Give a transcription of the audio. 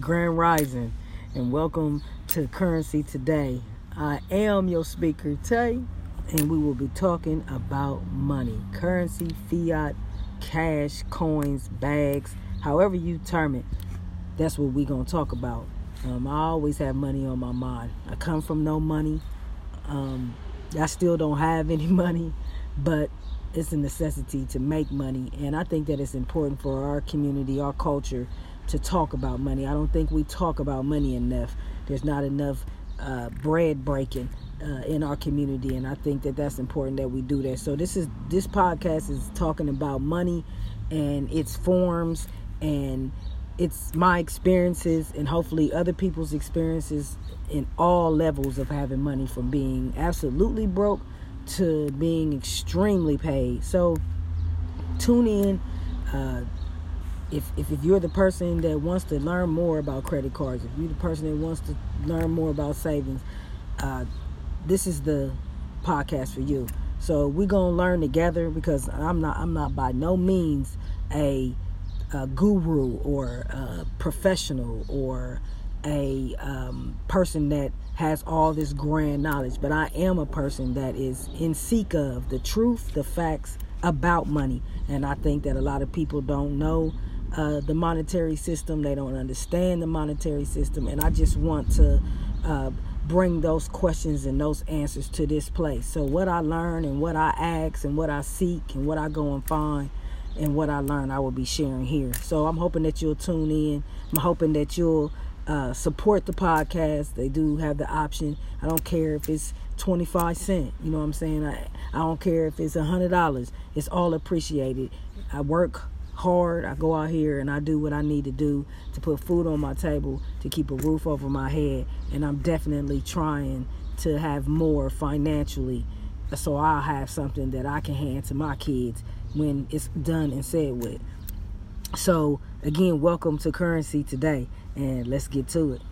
Grand Rising, and welcome to Currency Today. I am your speaker, Tay, and we will be talking about money, currency, fiat, cash, coins, bags, however you term it. That's what we're going to talk about. Um, I always have money on my mind. I come from no money. Um, I still don't have any money, but it's a necessity to make money. And I think that it's important for our community, our culture, to talk about money. I don't think we talk about money enough. There's not enough uh, bread breaking uh, in our community, and I think that that's important that we do that. So this is this podcast is talking about money and its forms and it's my experiences and hopefully other people's experiences in all levels of having money from being absolutely broke to being extremely paid. So tune in. Uh, if, if, if you're the person that wants to learn more about credit cards, if you're the person that wants to learn more about savings, uh, this is the podcast for you. So we're gonna learn together because I'm not I'm not by no means a, a guru or a professional or a um, person that has all this grand knowledge, but I am a person that is in seek of the truth, the facts about money, and I think that a lot of people don't know uh, the monetary system. They don't understand the monetary system, and I just want to uh, bring those questions and those answers to this place. So, what I learn and what I ask and what I seek and what I go and find and what I learn, I will be sharing here. So, I'm hoping that you'll tune in. I'm hoping that you'll uh, support the podcast. They do have the option. I don't care if it's 25 cent. You know what I'm saying? I, I don't care if it's a $100. It's all appreciated. I work hard. I go out here and I do what I need to do to put food on my table, to keep a roof over my head, and I'm definitely trying to have more financially so I'll have something that I can hand to my kids when it's done and said with. So, again, welcome to Currency today, and let's get to it.